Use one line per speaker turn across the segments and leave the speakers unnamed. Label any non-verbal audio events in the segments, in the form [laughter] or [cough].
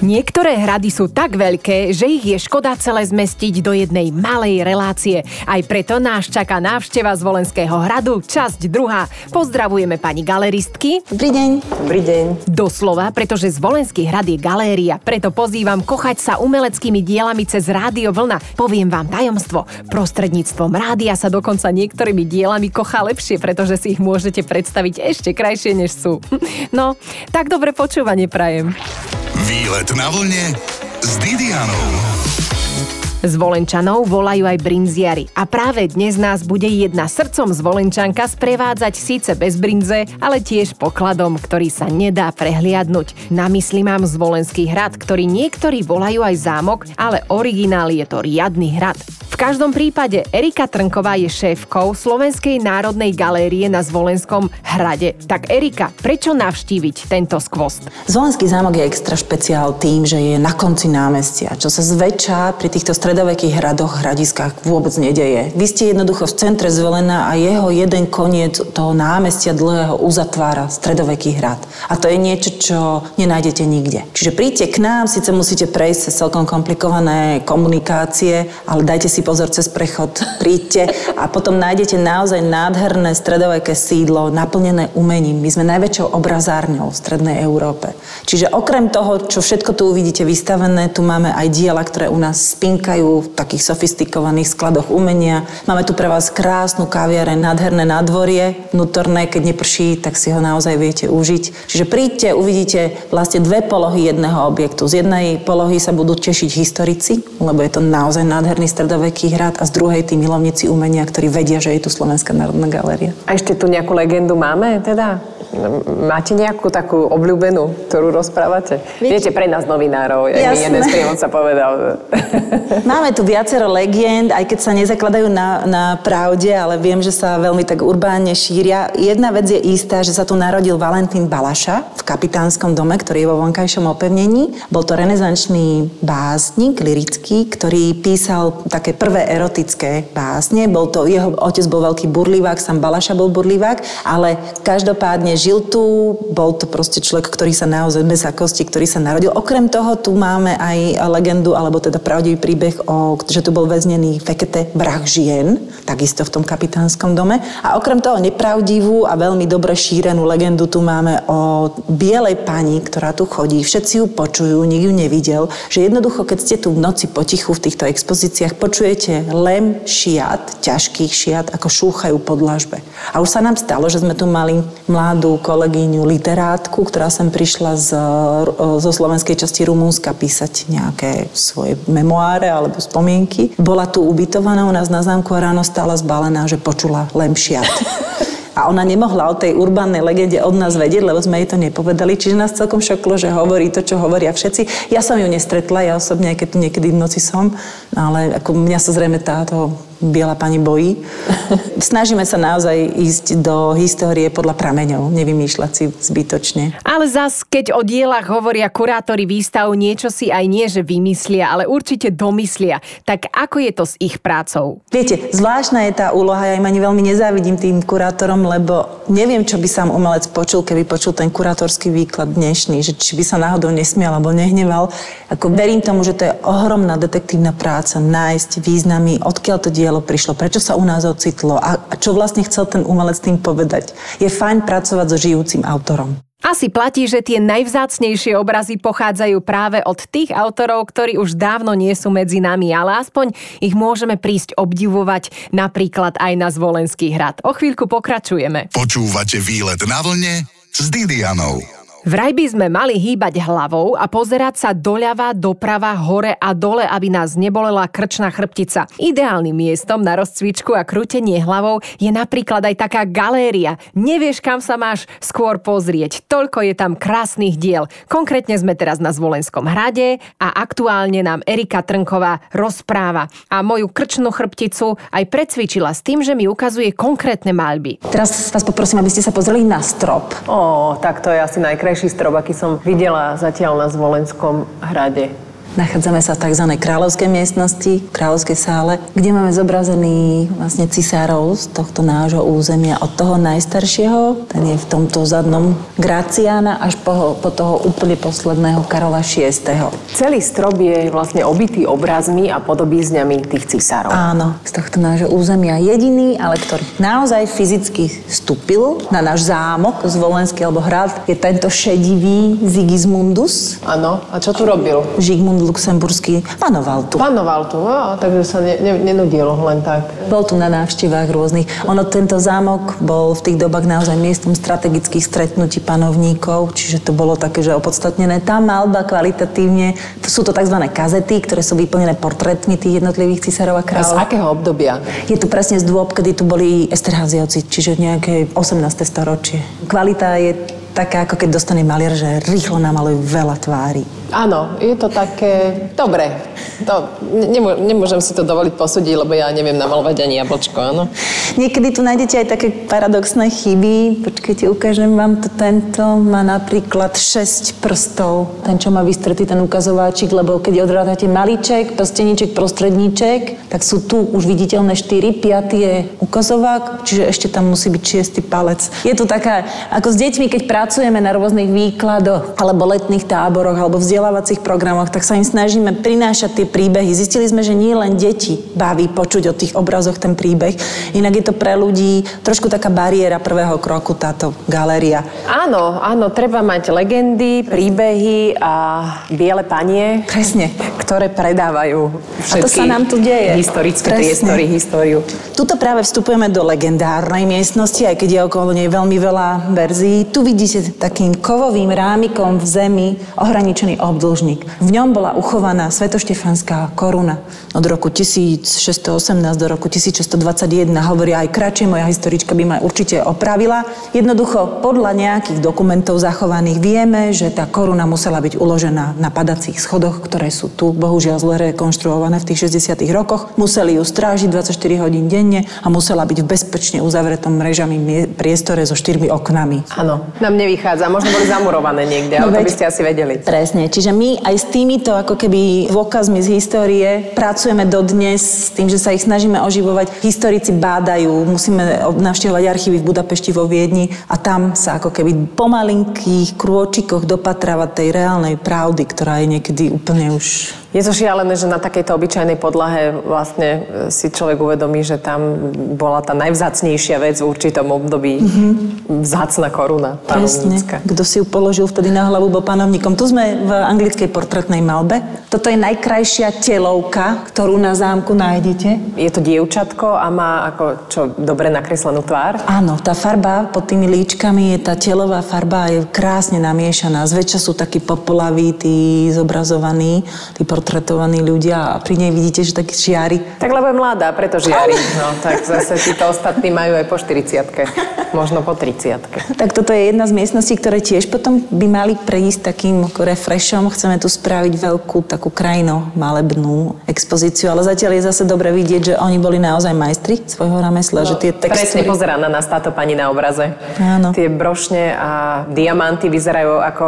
Niektoré hrady sú tak veľké, že ich je škoda celé zmestiť do jednej malej relácie. Aj preto nás čaká návšteva z Volenského hradu, časť druhá. Pozdravujeme pani galeristky.
Dobrý deň.
Dobrý deň.
Doslova, pretože z Volenský hrad je galéria, preto pozývam kochať sa umeleckými dielami cez Rádio Vlna. Poviem vám tajomstvo. Prostredníctvom rádia sa dokonca niektorými dielami kochá lepšie, pretože si ich môžete predstaviť ešte krajšie, než sú. [laughs] No, tak dobre počúvanie prajem.
Výlet na vlne s Didianou.
Z volajú aj brinziari. A práve dnes nás bude jedna srdcom z Volenčanka sprevádzať síce bez brinze, ale tiež pokladom, ktorý sa nedá prehliadnúť. Na mysli mám z Volenský hrad, ktorý niektorí volajú aj zámok, ale originál je to riadny hrad. Každom prípade Erika Trnková je šéfkou Slovenskej národnej galérie na Zvolenskom hrade. Tak Erika, prečo navštíviť tento skvost?
Zvolenský zámok je extra špeciál tým, že je na konci námestia, čo sa zväčša pri týchto stredovekých hradoch, hradiskách vôbec nedeje. Vy ste jednoducho v centre zvolená a jeho jeden koniec toho námestia dlhého uzatvára stredoveký hrad. A to je niečo, čo nenájdete nikde. Čiže príďte k nám, síce musíte prejsť cez celkom komplikované komunikácie, ale dajte si pozor cez prechod, [laughs] príďte a potom nájdete naozaj nádherné stredoveké sídlo, naplnené umením. My sme najväčšou obrazárňou v Strednej Európe. Čiže okrem toho, čo všetko tu uvidíte vystavené, tu máme aj diela, ktoré u nás spinkajú v takých sofistikovaných skladoch umenia. Máme tu pre vás krásnu kaviareň, nádherné nádvorie, vnútorné, keď neprší, tak si ho naozaj viete užiť. Čiže príďte, uvidíte vlastne dve polohy jedného objektu. Z jednej polohy sa budú tešiť historici, lebo je to naozaj nádherný stredoveký Veľký hrad a z druhej tí milovníci umenia, ktorí vedia, že je tu Slovenská národná galéria.
A ešte tu nejakú legendu máme teda? Máte nejakú takú obľúbenú, ktorú rozprávate? Viete, Viete pre nás novinárov, aj jeden sa povedal. [laughs]
Máme tu viacero legend, aj keď sa nezakladajú na, na pravde, ale viem, že sa veľmi tak urbánne šíria. Jedna vec je istá, že sa tu narodil Valentín Balaša v kapitánskom dome, ktorý je vo vonkajšom opevnení. Bol to renesančný básnik, lirický, ktorý písal také prvé erotické básne. Bol to, jeho otec bol veľký burlivák, sám Balaša bol burlivák, ale každopádne žil tu, bol to proste človek, ktorý sa naozaj bez akosti, ktorý sa narodil. Okrem toho tu máme aj legendu, alebo teda pravdivý príbeh, o, že tu bol väznený Fekete vrah žien, takisto v tom kapitánskom dome. A okrem toho nepravdivú a veľmi dobre šírenú legendu tu máme o bielej pani, ktorá tu chodí. Všetci ju počujú, nik ju nevidel. Že jednoducho, keď ste tu v noci potichu v týchto expozíciách, počujete lem šiat, ťažkých šiat, ako šúchajú po dlažbe. A už sa nám stalo, že sme tu mali mladú mladú kolegyňu literátku, ktorá sem prišla z, zo slovenskej časti Rumúnska písať nejaké svoje memoáre alebo spomienky. Bola tu ubytovaná u nás na zámku a ráno stála zbalená, že počula lemšiat. [laughs] A ona nemohla o tej urbánnej legende od nás vedieť, lebo sme jej to nepovedali. Čiže nás celkom šoklo, že hovorí to, čo hovoria všetci. Ja som ju nestretla, ja osobne, aj keď tu niekedy v noci som, ale ako mňa sa zrejme táto biela pani bojí. [laughs] Snažíme sa naozaj ísť do histórie podľa prameňov, nevymýšľať si zbytočne.
Ale zas, keď o dielach hovoria kurátori výstav, niečo si aj nie, že vymyslia, ale určite domyslia. Tak ako je to s ich prácou?
Viete, zvláštna je tá úloha, ja im ani veľmi nezávidím tým kurátorom, lebo neviem, čo by sám umelec počul, keby počul ten kurátorský výklad dnešný, že či by sa náhodou nesmial alebo nehneval. Ako verím tomu, že to je ohromná detektívna práca, nájsť významy, odkiaľ to dielo dielo prišlo, prečo sa u nás ocitlo a čo vlastne chcel ten umelec tým povedať. Je fajn pracovať so žijúcim autorom.
Asi platí, že tie najvzácnejšie obrazy pochádzajú práve od tých autorov, ktorí už dávno nie sú medzi nami, ale aspoň ich môžeme prísť obdivovať napríklad aj na Zvolenský hrad. O chvíľku pokračujeme.
Počúvate výlet na vlne s Didianou.
Vraj by sme mali hýbať hlavou a pozerať sa doľava, doprava, hore a dole, aby nás nebolela krčná chrbtica. Ideálnym miestom na rozcvičku a krútenie hlavou je napríklad aj taká galéria. Nevieš, kam sa máš skôr pozrieť. Toľko je tam krásnych diel. Konkrétne sme teraz na Zvolenskom hrade a aktuálne nám Erika Trnková rozpráva. A moju krčnú chrbticu aj precvičila s tým, že mi ukazuje konkrétne maľby.
Teraz vás poprosím, aby ste sa pozreli na strop.
Ó, tak to je asi najkrajší najkrajší strop, aký som videla zatiaľ na Zvolenskom hrade.
Nachádzame sa v tzv. kráľovskej miestnosti, v kráľovskej sále, kde máme zobrazený vlastne cisárov z tohto nášho územia. Od toho najstaršieho, ten je v tomto zadnom Graciana, až po, po toho úplne posledného Karola VI.
Celý strop je vlastne obitý obrazmi a podobízňami tých cisárov.
Áno, z tohto nášho územia jediný, ale ktorý naozaj fyzicky vstúpil na náš zámok zvolenský alebo hrad, je tento šedivý Sigismundus.
Áno, a čo tu robil?
Žigmund Luxemburský panoval tu.
Panoval tu, á, takže sa ne, ne, nenudil len tak.
Bol tu na návštevách rôznych. Ono, tento zámok bol v tých dobách naozaj miestom strategických stretnutí panovníkov, čiže to bolo také, že opodstatnené. Tá malba kvalitatívne, to sú to tzv. kazety, ktoré sú vyplnené portrétmi tých jednotlivých cisárov a kráľov.
Z akého obdobia?
Je tu presne z dôb, kedy tu boli Esterháziovci, čiže nejaké 18. storočie. Kvalita je taká, ako keď dostane maliar, že rýchlo namalujú veľa tvári.
Áno, je to také... Dobre, to, nemô, nemôžem si to dovoliť posúdiť, lebo ja neviem namalovať ani jablčko, áno.
Niekedy tu nájdete aj také paradoxné chyby. Počkajte, ukážem vám to. Tento má napríklad 6 prstov. Ten, čo má vystretý ten ukazováčik, lebo keď odrádate malíček, prsteníček, prostredníček, tak sú tu už viditeľné 4, 5 je ukazovák, čiže ešte tam musí byť 6 palec. Je tu taká, ako s deťmi, keď pracujeme na rôznych výkladoch, alebo letných táboroch, alebo vzdelávacích programoch, tak sa im snažíme prinášať tie príbehy. Zistili sme, že nie len deti baví počuť o tých obrazoch ten príbeh, inak je to pre ľudí trošku taká bariéra prvého kroku, táto galéria.
Áno, áno, treba mať legendy, príbehy a biele panie.
Presne.
Ktoré predávajú všetky
a to sa nám tu deje.
historické priestory, históriu.
Tuto práve vstupujeme do legendárnej miestnosti, aj keď je okolo nej veľmi veľa verzií. Tu vidíte takým kovovým rámikom v zemi ohraničený obdĺžnik. V ňom bola uchovaná svetoštefanská koruna od roku 1618 do roku 1621. Hovoria aj kratšie, moja historička by ma určite opravila. Jednoducho, podľa nejakých dokumentov zachovaných vieme, že tá koruna musela byť uložená na padacích schodoch, ktoré sú tu, bohužiaľ zle rekonštruované v tých 60 rokoch. Museli ju strážiť 24 hodín denne a musela byť v bezpečne uzavretom mrežami priestore so štyrmi oknami.
Áno, nám nevychádza. Možno boli zamurované niekde, no ale to by ste asi vedeli.
Presne. Čiže my aj s týmito ako keby dôkazmi z histórie pracujeme dodnes s tým, že sa ich snažíme oživovať. Historici bádajú, musíme navštevovať archívy v Budapešti vo Viedni a tam sa ako keby po malinkých krôčikoch dopatravať tej reálnej pravdy, ktorá je niekedy úplne už
je to šialené, že na takejto obyčajnej podlahe vlastne e, si človek uvedomí, že tam bola tá najvzácnejšia vec v určitom období. Mm-hmm. Vzácna koruna
Presne. Kto si ju položil vtedy na hlavu, bol panovníkom. Tu sme v anglickej portretnej malbe. Toto je najkrajšia telovka, ktorú na zámku nájdete.
Je to dievčatko a má ako čo, dobre nakreslenú tvár?
Áno, tá farba pod tými líčkami je tá telová farba je krásne namiešaná. Zväčša sú takí popolaví, tí zobrazovaní, tí portretovaní ľudia a pri nej vidíte, že taký žiari.
Tak lebo je mladá, preto žiari. No, tak zase títo ostatní majú aj po 40 možno po 30
Tak toto je jedna z miestností, ktoré tiež potom by mali prejsť takým refreshom. Chceme tu spraviť veľkú takú krajino malebnú expozíciu, ale zatiaľ je zase dobre vidieť, že oni boli naozaj majstri svojho remesla, no, že tie textúry...
Presne pozerá na nás táto pani na obraze.
Áno.
Tie brošne a diamanty vyzerajú ako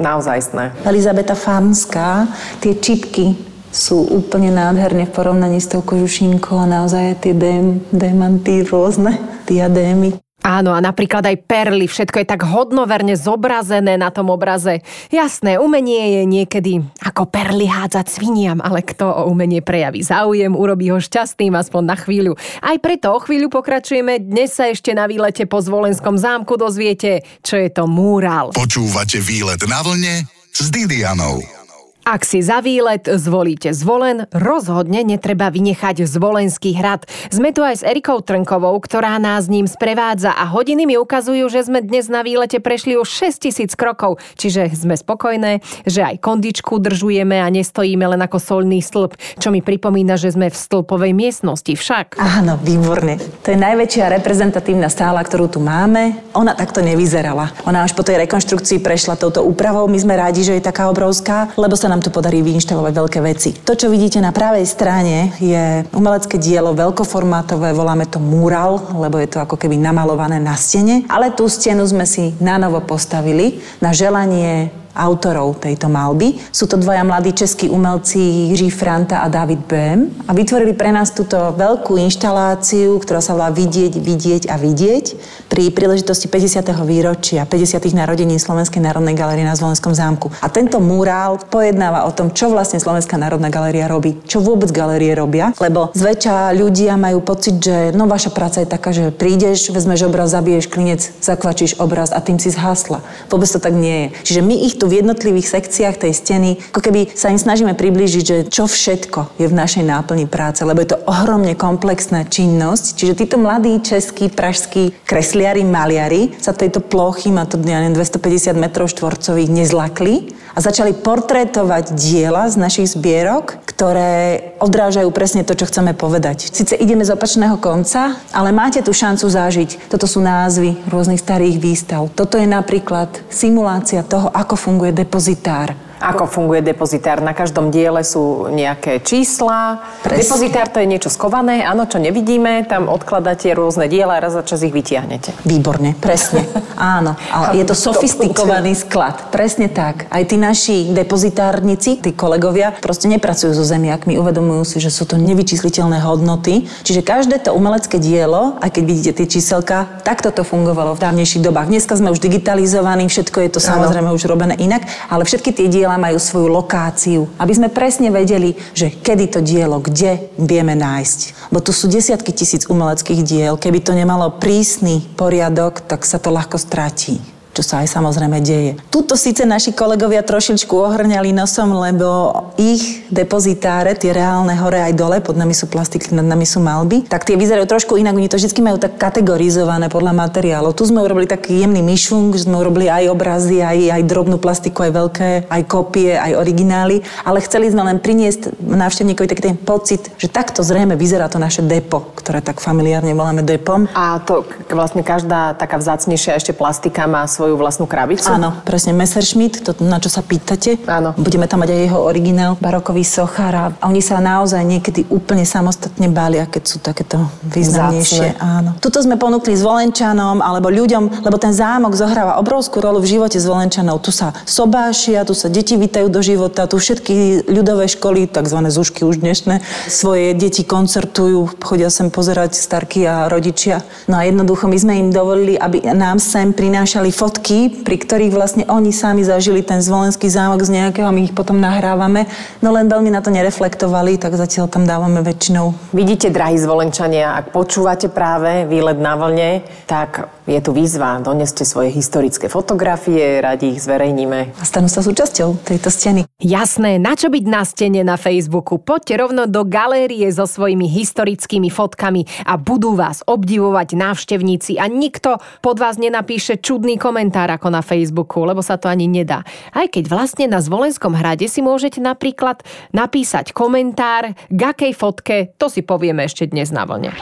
naozajstné.
Elizabeta Fanská, tie čipky sú úplne nádherne v porovnaní s tou kožušinkou a naozaj tie dém, démanty rôzne, diadémy.
Áno, a napríklad aj perly, všetko je tak hodnoverne zobrazené na tom obraze. Jasné, umenie je niekedy ako perly hádzať sviniam, ale kto o umenie prejaví záujem, urobí ho šťastným aspoň na chvíľu. Aj preto o chvíľu pokračujeme, dnes sa ešte na výlete po Zvolenskom zámku dozviete, čo je to múral.
Počúvate výlet na vlne s Didianou.
Ak si za výlet zvolíte zvolen, rozhodne netreba vynechať zvolenský hrad. Sme tu aj s Erikou Trnkovou, ktorá nás ním sprevádza a hodiny mi ukazujú, že sme dnes na výlete prešli už 6000 krokov, čiže sme spokojné, že aj kondičku držujeme a nestojíme len ako solný stĺp, čo mi pripomína, že sme v stĺpovej miestnosti však.
Áno, výborne. To je najväčšia reprezentatívna stála, ktorú tu máme. Ona takto nevyzerala. Ona až po tej rekonštrukcii prešla touto úpravou. My sme rádi, že je taká obrovská, lebo sa nám tu podarí vyinštalovať veľké veci. To, čo vidíte na pravej strane, je umelecké dielo veľkoformátové, voláme to mural, lebo je to ako keby namalované na stene. Ale tú stenu sme si na novo postavili na želanie autorov tejto malby. Sú to dvaja mladí českí umelci Jiří Franta a David Böhm a vytvorili pre nás túto veľkú inštaláciu, ktorá sa volá Vidieť, vidieť a vidieť pri príležitosti 50. výročia 50. narodení Slovenskej národnej galerie na Zvolenskom zámku. A tento murál pojednáva o tom, čo vlastne Slovenská národná galéria robí, čo vôbec galérie robia, lebo zväčša ľudia majú pocit, že no vaša práca je taká, že prídeš, vezmeš obraz, zabiješ klinec, zakvačíš obraz a tým si zhasla. Vôbec to tak nie je. Čiže my ich tu v jednotlivých sekciách tej steny, ako keby sa im snažíme priblížiť, že čo všetko je v našej náplni práce, lebo je to ohromne komplexná činnosť. Čiže títo mladí českí, pražskí kresliari, maliari sa tejto plochy, má to ja neviem, 250 metrov štvorcových, nezlakli a začali portrétovať diela z našich zbierok, ktoré odrážajú presne to, čo chceme povedať. Sice ideme z opačného konca, ale máte tu šancu zažiť. Toto sú názvy rôznych starých výstav. Toto je napríklad simulácia toho, ako funguje depozitár
ako funguje depozitár? Na každom diele sú nejaké čísla. Presne. Depozitár to je niečo skované, áno, čo nevidíme, tam odkladáte rôzne diela a raz za čas ich vytiahnete.
Výborne, presne. áno, ale je to [laughs] sofistikovaný sklad. Presne tak. Aj tí naši depozitárnici, tí kolegovia, proste nepracujú so zemiakmi, uvedomujú si, že sú to nevyčísliteľné hodnoty. Čiže každé to umelecké dielo, aj keď vidíte tie číselka, takto to fungovalo v dávnejších dobách. Dneska sme už digitalizovaní, všetko je to samozrejme už robené inak, ale všetky tie diela diela majú svoju lokáciu, aby sme presne vedeli, že kedy to dielo, kde vieme nájsť. Bo tu sú desiatky tisíc umeleckých diel, keby to nemalo prísny poriadok, tak sa to ľahko stratí čo sa aj samozrejme deje. Tuto síce naši kolegovia trošičku ohrňali nosom, lebo ich depozitáre, tie reálne hore aj dole, pod nami sú plastiky, nad nami sú malby, tak tie vyzerajú trošku inak. Oni to vždy majú tak kategorizované podľa materiálu. Tu sme urobili taký jemný myšung, že sme urobili aj obrazy, aj, aj drobnú plastiku, aj veľké, aj kopie, aj originály, ale chceli sme len priniesť návštevníkovi taký ten pocit, že takto zrejme vyzerá to naše depo, ktoré tak familiárne voláme depom.
A to vlastne každá taká vzácnejšia ešte plastika má svoj svoju vlastnú krabicu?
Áno, presne Messerschmitt, to, na čo sa pýtate.
Áno.
Budeme tam mať aj jeho originál, barokový sochár a oni sa naozaj niekedy úplne samostatne bália, keď sú takéto významnejšie. Áno. Tuto sme ponúkli Volenčanom alebo ľuďom, lebo ten zámok zohráva obrovskú rolu v živote Volenčanov. Tu sa sobášia, tu sa deti vítajú do života, tu všetky ľudové školy, tzv. zušky už dnešné, svoje deti koncertujú, chodia sem pozerať starky a rodičia. No a jednoducho my sme im dovolili, aby nám sem prinášali fotky fotky, pri ktorých vlastne oni sami zažili ten zvolenský zámok z nejakého, my ich potom nahrávame, no len veľmi na to nereflektovali, tak zatiaľ tam dávame väčšinou.
Vidíte, drahí zvolenčania, ak počúvate práve výlet na vlne, tak je tu výzva, doneste svoje historické fotografie, radi ich zverejníme.
A stanú sa súčasťou tejto steny.
Jasné, na čo byť na stene na Facebooku? Poďte rovno do galérie so svojimi historickými fotkami a budú vás obdivovať návštevníci a nikto pod vás nenapíše čudný komentár ako na Facebooku, lebo sa to ani nedá. Aj keď vlastne na Zvolenskom hrade si môžete napríklad napísať komentár k akej fotke, to si povieme ešte dnes na vlne.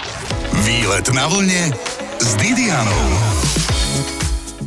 Výlet na vlne s Didianou.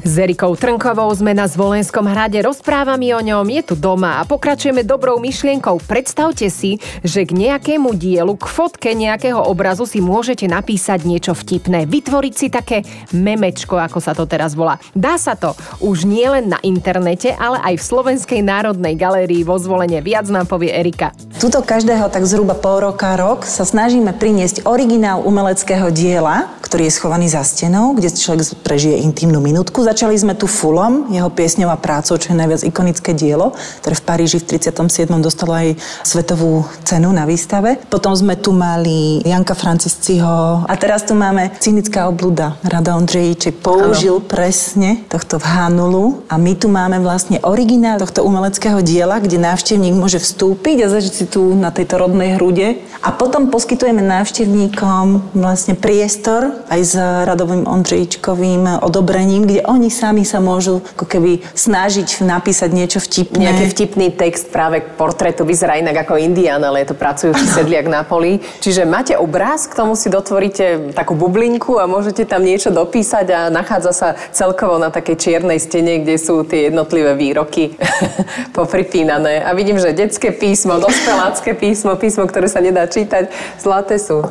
S Erikou Trnkovou sme na Zvolenskom hrade, rozprávami o ňom, je tu doma a pokračujeme dobrou myšlienkou. Predstavte si, že k nejakému dielu, k fotke nejakého obrazu si môžete napísať niečo vtipné, vytvoriť si také memečko, ako sa to teraz volá. Dá sa to už nie len na internete, ale aj v Slovenskej národnej galérii vo Zvolenie. Viac nám povie Erika.
Tuto každého tak zhruba pol roka, rok sa snažíme priniesť originál umeleckého diela, ktorý je schovaný za stenou, kde človek prežije intimnú minútku Začali sme tu Fulom, jeho piesňová prácou, čo je najviac ikonické dielo, ktoré v Paríži v 37. dostalo aj svetovú cenu na výstave. Potom sme tu mali Janka Francisciho a teraz tu máme Cynická obluda. Rada Ondřejíček použil ano. presne tohto v Hanulu a my tu máme vlastne originál tohto umeleckého diela, kde návštevník môže vstúpiť a zažiť si tu na tejto rodnej hrude a potom poskytujeme návštevníkom vlastne priestor aj s Radovým Ondřejičkovým odobrením, kde oni oni sami sa môžu ako keby snažiť napísať niečo vtipné.
Nejaký vtipný text práve k portrétu vyzerá inak ako Indian, ale je to pracujúci sedliak na poli. Čiže máte obraz, k tomu si dotvoríte takú bublinku a môžete tam niečo dopísať a nachádza sa celkovo na takej čiernej stene, kde sú tie jednotlivé výroky [laughs] popripínané. A vidím, že detské písmo, dospelácké písmo, písmo, ktoré sa nedá čítať, zlaté sú.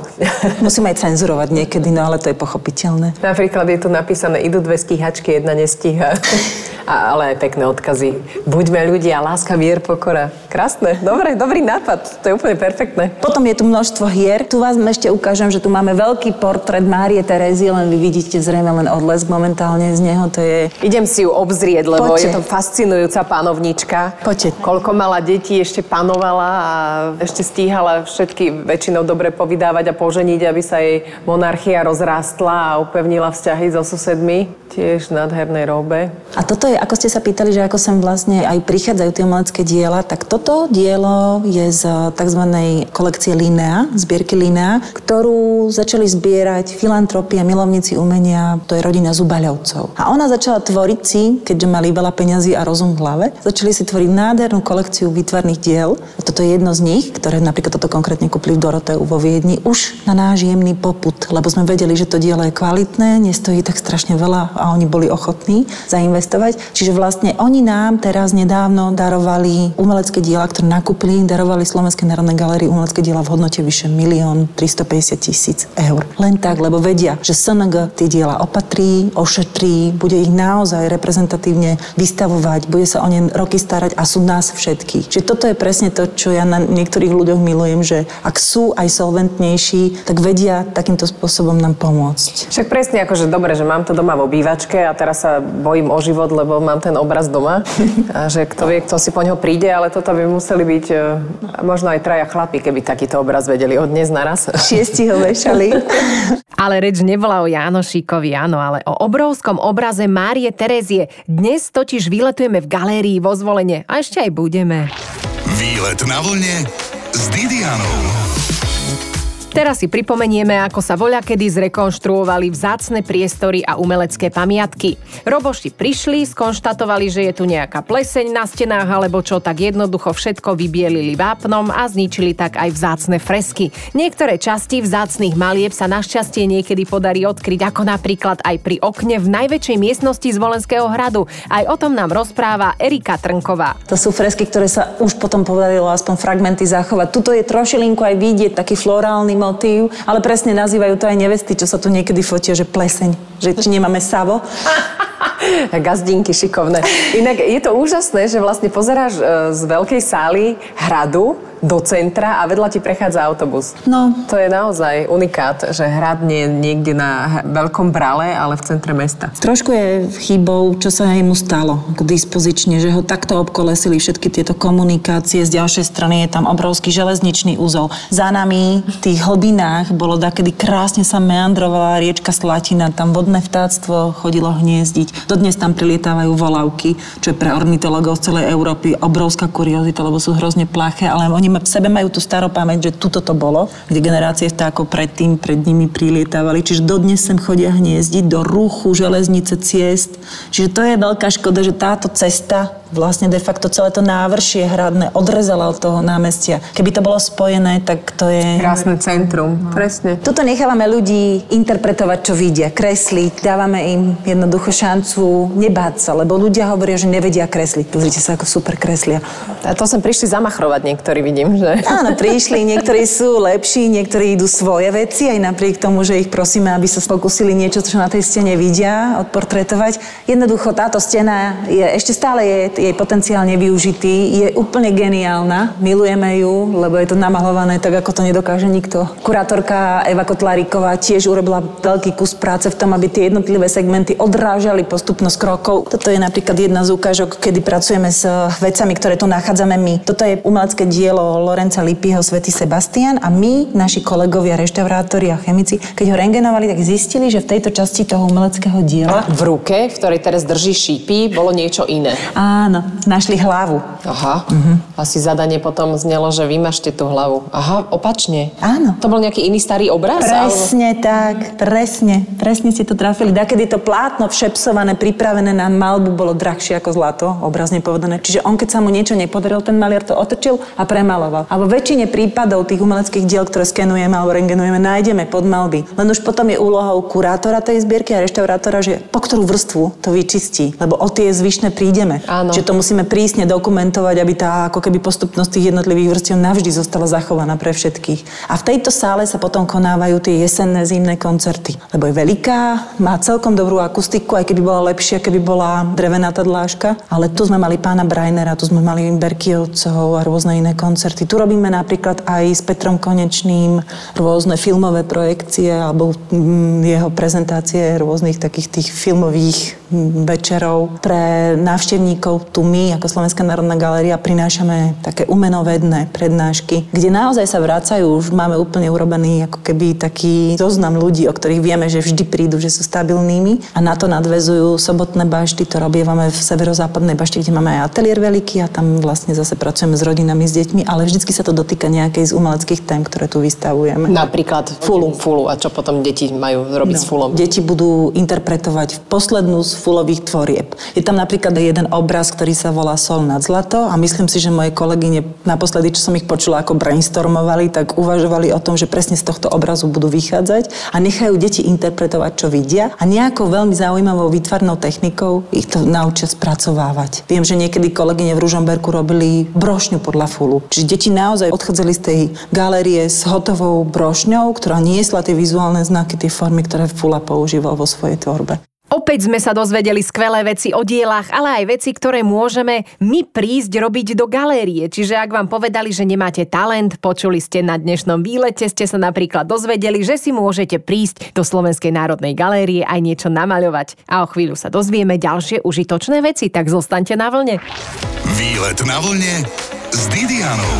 Musíme aj cenzurovať niekedy, no ale to je pochopiteľné.
Napríklad je tu napísané, idú dve stíhačky, jedna nestíha. [laughs] A, ale aj pekné odkazy. Buďme ľudia, láska, mier, pokora. Krásne, dobre, dobrý nápad. To je úplne perfektné.
Potom je tu množstvo hier. Tu vás ešte ukážem, že tu máme veľký portrét Márie Terezy, len vy vidíte zrejme len odlesk momentálne z neho. To je...
Idem si ju obzrieť, lebo
Poďte.
je to fascinujúca panovnička.
Poďte.
Koľko mala detí, ešte panovala a ešte stíhala všetky väčšinou dobre povydávať a poženiť, aby sa jej monarchia rozrástla a upevnila vzťahy so susedmi. Tiež v nádhernej robe.
A toto je, ako ste sa pýtali, že ako sem vlastne aj prichádzajú tie umelecké diela, tak toto dielo je z tzv. kolekcie Linea, zbierky Linea, ktorú začali zbierať filantropi a milovníci umenia, to je rodina Zubaľovcov. A ona začala tvoriť si, keďže mali veľa peňazí a rozum v hlave, začali si tvoriť nádhernú kolekciu výtvarných diel. A toto je jedno z nich, ktoré napríklad toto konkrétne kúpili v Doroteu vo Viedni, už na náš jemný poput, lebo sme vedeli, že to dielo je kvalitné, nestojí tak strašne veľa a oni boli ochotní zainvestovať. Čiže vlastne oni nám teraz nedávno darovali umelecké diela, ktoré nakúpili, darovali Slovenskej národnej galérii umelecké diela v hodnote vyše 1 350 tisíc eur. Len tak, lebo vedia, že SNG tie diela opatrí, ošetrí, bude ich naozaj reprezentatívne vystavovať, bude sa o ne roky starať a sú nás všetkých. Čiže toto je presne to, čo ja na niektorých ľuďoch milujem, že ak sú aj solventnejší, tak vedia takýmto spôsobom nám pomôcť.
Však presne ako, že dobre, že mám to doma v obývačke a teraz sa bojím o život, lebo mám ten obraz doma. A že kto vie, kto si po ňo príde, ale toto by museli byť e, možno aj traja chlapi, keby takýto obraz vedeli od dnes naraz.
Šiesti ho vešali.
Ale reč nebola o Jánošíkovi, áno, ale o obrovskom obraze Márie Terezie. Dnes totiž vyletujeme v galérii vo zvolenie a ešte aj budeme.
Výlet na vlne s Didianou.
Teraz si pripomenieme, ako sa voľakedy zrekonštruovali vzácne priestory a umelecké pamiatky. Roboši prišli, skonštatovali, že je tu nejaká pleseň na stenách alebo čo, tak jednoducho všetko vybielili vápnom a zničili tak aj vzácne fresky. Niektoré časti vzácnych malieb sa našťastie niekedy podarí odkryť, ako napríklad aj pri okne v najväčšej miestnosti z Volenského hradu. Aj o tom nám rozpráva Erika Trnková.
To sú fresky, ktoré sa už potom podarilo aspoň fragmenty zachovať. Tuto je trošilinku aj vidieť taký florálny motív, ale presne nazývajú to aj nevesty, čo sa tu niekedy fotia, že pleseň, že či nemáme savo. [laughs]
Gazdinky šikovné. Inak je to úžasné, že vlastne pozeráš e, z veľkej sály hradu do centra a vedľa ti prechádza autobus.
No.
To je naozaj unikát, že hrad nie je niekde na veľkom brale, ale v centre mesta.
Trošku je chybou, čo sa mu stalo k dispozične, že ho takto obkolesili všetky tieto komunikácie. Z ďalšej strany je tam obrovský železničný úzol. Za nami v tých hlbinách bolo dakedy krásne sa meandrovala riečka Slatina, tam vodné vtáctvo chodilo hniezdiť. Dodnes tam prilietávajú volavky, čo je pre ornitologov z celej Európy obrovská kuriozita, lebo sú hrozne plaché, ale oni v sebe majú tú staropamäť, že tuto to bolo, kde generácie vtákov predtým pred nimi prilietávali. Čiže dodnes sem chodia hniezdiť do ruchu, železnice, ciest. Čiže to je veľká škoda, že táto cesta vlastne de facto celé to návršie hradné odrezala od toho námestia. Keby to bolo spojené, tak to je...
Krásne centrum, presne.
Tuto nechávame ľudí interpretovať, čo vidia, kresliť, dávame im jednoducho šancu nebáť sa, lebo ľudia hovoria, že nevedia kresliť. Pozrite sa, ako super kreslia.
A to sem prišli zamachrovať niektorí, vidím, že...
Áno, prišli, niektorí sú lepší, niektorí idú svoje veci, aj napriek tomu, že ich prosíme, aby sa pokúsili niečo, čo na tej stene vidia, odportretovať. Jednoducho táto stena je, ešte stále je jej potenciál nevyužitý, je úplne geniálna, milujeme ju, lebo je to namalované tak, ako to nedokáže nikto. Kurátorka Eva Kotláriková tiež urobila veľký kus práce v tom, aby tie jednotlivé segmenty odrážali postupnosť krokov. Toto je napríklad jedna z ukážok, kedy pracujeme s vecami, ktoré tu nachádzame my. Toto je umelecké dielo Lorenca Lippiho Svetý Sebastian a my, naši kolegovia, reštaurátori a chemici, keď ho rengenovali, tak zistili, že v tejto časti toho umeleckého diela
V ruke, v ktorej teraz drží šípy, bolo niečo iné.
Áno, našli hlavu.
Aha. Asi zadanie potom znelo, že vymažte tú hlavu. Aha, opačne.
Áno.
To bol nejaký iný starý obraz? alebo-
Presne tak, presne, presne ste to trafili. Dakedy to plátno všepsované, pripravené na malbu bolo drahšie ako zlato, obrazne povedané. Čiže on, keď sa mu niečo nepodarilo, ten maliar to otočil a premaloval. A vo väčšine prípadov tých umeleckých diel, ktoré skenujeme alebo rengenujeme, nájdeme podmalby. Len už potom je úlohou kurátora tej zbierky a reštaurátora, že po ktorú vrstvu to vyčistí, lebo o tie zvyšné prídeme.
Áno.
Že že to musíme prísne dokumentovať, aby tá ako keby postupnosť tých jednotlivých vrstiev navždy zostala zachovaná pre všetkých. A v tejto sále sa potom konávajú tie jesenné zimné koncerty. Lebo je veľká, má celkom dobrú akustiku, aj keby bola lepšia, keby bola drevená tá dláška. Ale tu sme mali pána Brajnera, tu sme mali Berkiovcov a rôzne iné koncerty. Tu robíme napríklad aj s Petrom Konečným rôzne filmové projekcie alebo mm, jeho prezentácie rôznych takých tých filmových mm, večerov. Pre návštevníkov tu my, ako Slovenská národná galéria, prinášame také umenovedné prednášky, kde naozaj sa vracajú, už máme úplne urobený ako keby taký zoznam ľudí, o ktorých vieme, že vždy prídu, že sú stabilnými a na to nadvezujú sobotné bašty, to robievame v severozápadnej bašti, kde máme aj ateliér veľký a tam vlastne zase pracujeme s rodinami, s deťmi, ale vždycky sa to dotýka nejakej z umeleckých tém, ktoré tu vystavujeme.
Napríklad fulu. Fulu. A čo potom deti majú robiť no. s fulom?
Deti budú interpretovať poslednú z fulových tvorieb. Je tam napríklad jeden obraz, ktorý sa volá Sol nad zlato a myslím si, že moje kolegyne naposledy, čo som ich počula, ako brainstormovali, tak uvažovali o tom, že presne z tohto obrazu budú vychádzať a nechajú deti interpretovať, čo vidia a nejakou veľmi zaujímavou výtvarnou technikou ich to naučia spracovávať. Viem, že niekedy kolegyne v Ružomberku robili brošňu podľa fulu. Čiže deti naozaj odchádzali z tej galérie s hotovou brošňou, ktorá niesla tie vizuálne znaky, tie formy, ktoré Fula používal vo svojej tvorbe.
Opäť sme sa dozvedeli skvelé veci o dielach, ale aj veci, ktoré môžeme my prísť robiť do galérie. Čiže ak vám povedali, že nemáte talent, počuli ste na dnešnom výlete, ste sa napríklad dozvedeli, že si môžete prísť do Slovenskej národnej galérie aj niečo namaľovať. A o chvíľu sa dozvieme ďalšie užitočné veci, tak zostaňte na vlne.
Výlet na vlne s Didianou.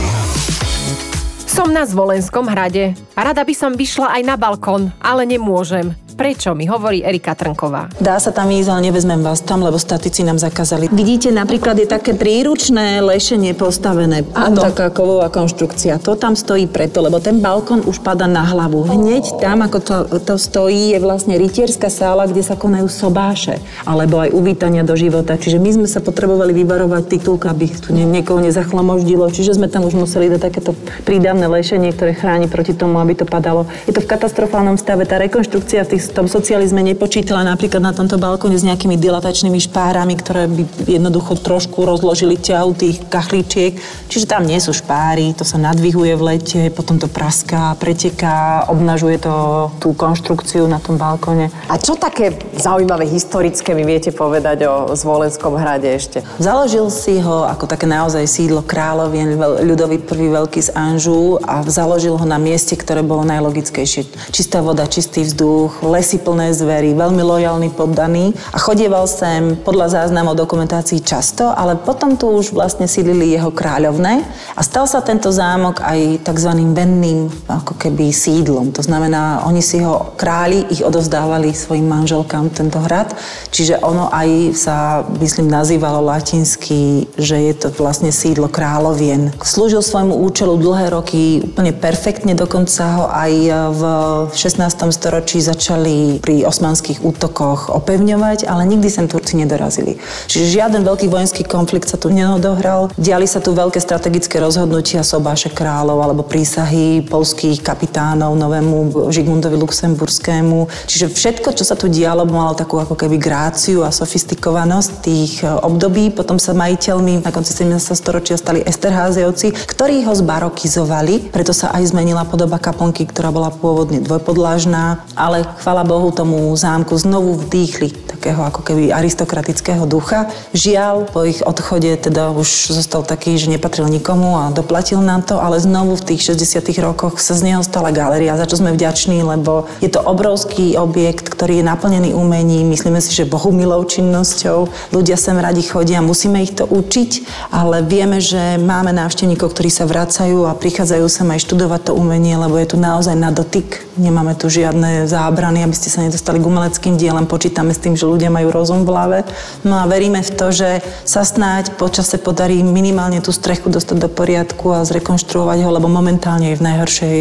Som na Zvolenskom hrade rada by som vyšla aj na balkón, ale nemôžem. Prečo, mi hovorí Erika Trnková.
Dá sa tam ísť, ale nevezmem vás tam, lebo statici nám zakázali. Vidíte, napríklad je také príručné lešenie postavené. Áno. Taká kovová konštrukcia. To tam stojí preto, lebo ten balkón už pada na hlavu. Hneď tam, ako to, to stojí, je vlastne rytierská sála, kde sa konajú sobáše. Alebo aj uvítania do života. Čiže my sme sa potrebovali vyvarovať titulka, aby tu niekoho nezachlamoždilo. Čiže sme tam už museli dať takéto prídavné lešenie, ktoré chráni proti tomu, aby to padalo. Je to v katastrofálnom stave. Tá rekonštrukcia v tých v tom socializme nepočítala napríklad na tomto balkóne s nejakými dilatačnými špárami, ktoré by jednoducho trošku rozložili ťahu tých kachlíčiek. Čiže tam nie sú špáry, to sa nadvihuje v lete, potom to praská, preteká, obnažuje to tú konštrukciu na tom balkóne.
A čo také zaujímavé historické mi viete povedať o Zvolenskom hrade ešte?
Založil si ho ako také naozaj sídlo kráľovien ľudový prvý veľký z Anžu a založil ho na mieste, ktoré bolo najlogickejšie. Čistá voda, čistý vzduch, lesy plné zvery, veľmi lojálny poddaný a chodieval sem podľa záznamov dokumentácií často, ale potom tu už vlastne sídlili jeho kráľovné a stal sa tento zámok aj tzv. venným ako keby sídlom. To znamená, oni si ho králi, ich odovzdávali svojim manželkám tento hrad, čiže ono aj sa, myslím, nazývalo latinsky, že je to vlastne sídlo kráľovien. Slúžil svojmu účelu dlhé roky úplne perfektne, dokonca ho aj v 16. storočí začali začali pri osmanských útokoch opevňovať, ale nikdy sem Turci nedorazili. Čiže žiaden veľký vojenský konflikt sa tu neodohral. Diali sa tu veľké strategické rozhodnutia sobáše kráľov alebo prísahy polských kapitánov novému Žigmundovi Luxemburskému. Čiže všetko, čo sa tu dialo, malo takú ako keby gráciu a sofistikovanosť tých období. Potom sa majiteľmi na konci 17. storočia stali Esterháziovci, ktorí ho zbarokizovali, preto sa aj zmenila podoba kaplnky, ktorá bola pôvodne dvojpodlážna, ale chvala Bohu, tomu zámku znovu vdýchli takého ako keby aristokratického ducha. Žiaľ, po ich odchode teda už zostal taký, že nepatril nikomu a doplatil nám to, ale znovu v tých 60 rokoch sa z neho stala galéria, za čo sme vďační, lebo je to obrovský objekt, ktorý je naplnený umením, myslíme si, že bohumilou činnosťou. Ľudia sem radi chodia, musíme ich to učiť, ale vieme, že máme návštevníkov, ktorí sa vracajú a prichádzajú sem aj študovať to umenie, lebo je tu naozaj na dotyk. Nemáme tu žiadne zábrany, aby ste sa nedostali k umeleckým dielem. Počítame s tým, že ľudia majú rozum v hlave. No a veríme v to, že sa snáď počase podarí minimálne tú strechu dostať do poriadku a zrekonštruovať ho, lebo momentálne je v najhoršej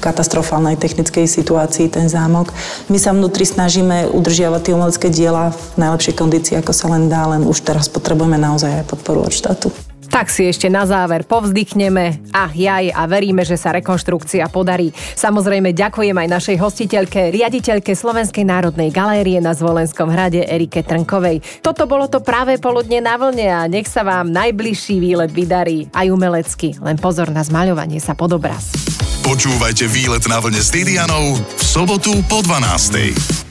katastrofálnej technickej situácii ten zámok. My sa vnútri snažíme udržiavať tie umelecké diela v najlepšej kondícii, ako sa len dá, len už teraz potrebujeme naozaj aj podporu od štátu.
Tak si ešte na záver povzdychneme a jaj a veríme, že sa rekonštrukcia podarí. Samozrejme ďakujem aj našej hostiteľke, riaditeľke Slovenskej národnej galérie na Zvolenskom hrade Erike Trnkovej. Toto bolo to práve poludne na vlne a nech sa vám najbližší výlet vydarí aj umelecky. Len pozor na zmaľovanie sa pod obraz.
Počúvajte výlet na vlne s Didianou v sobotu po 12.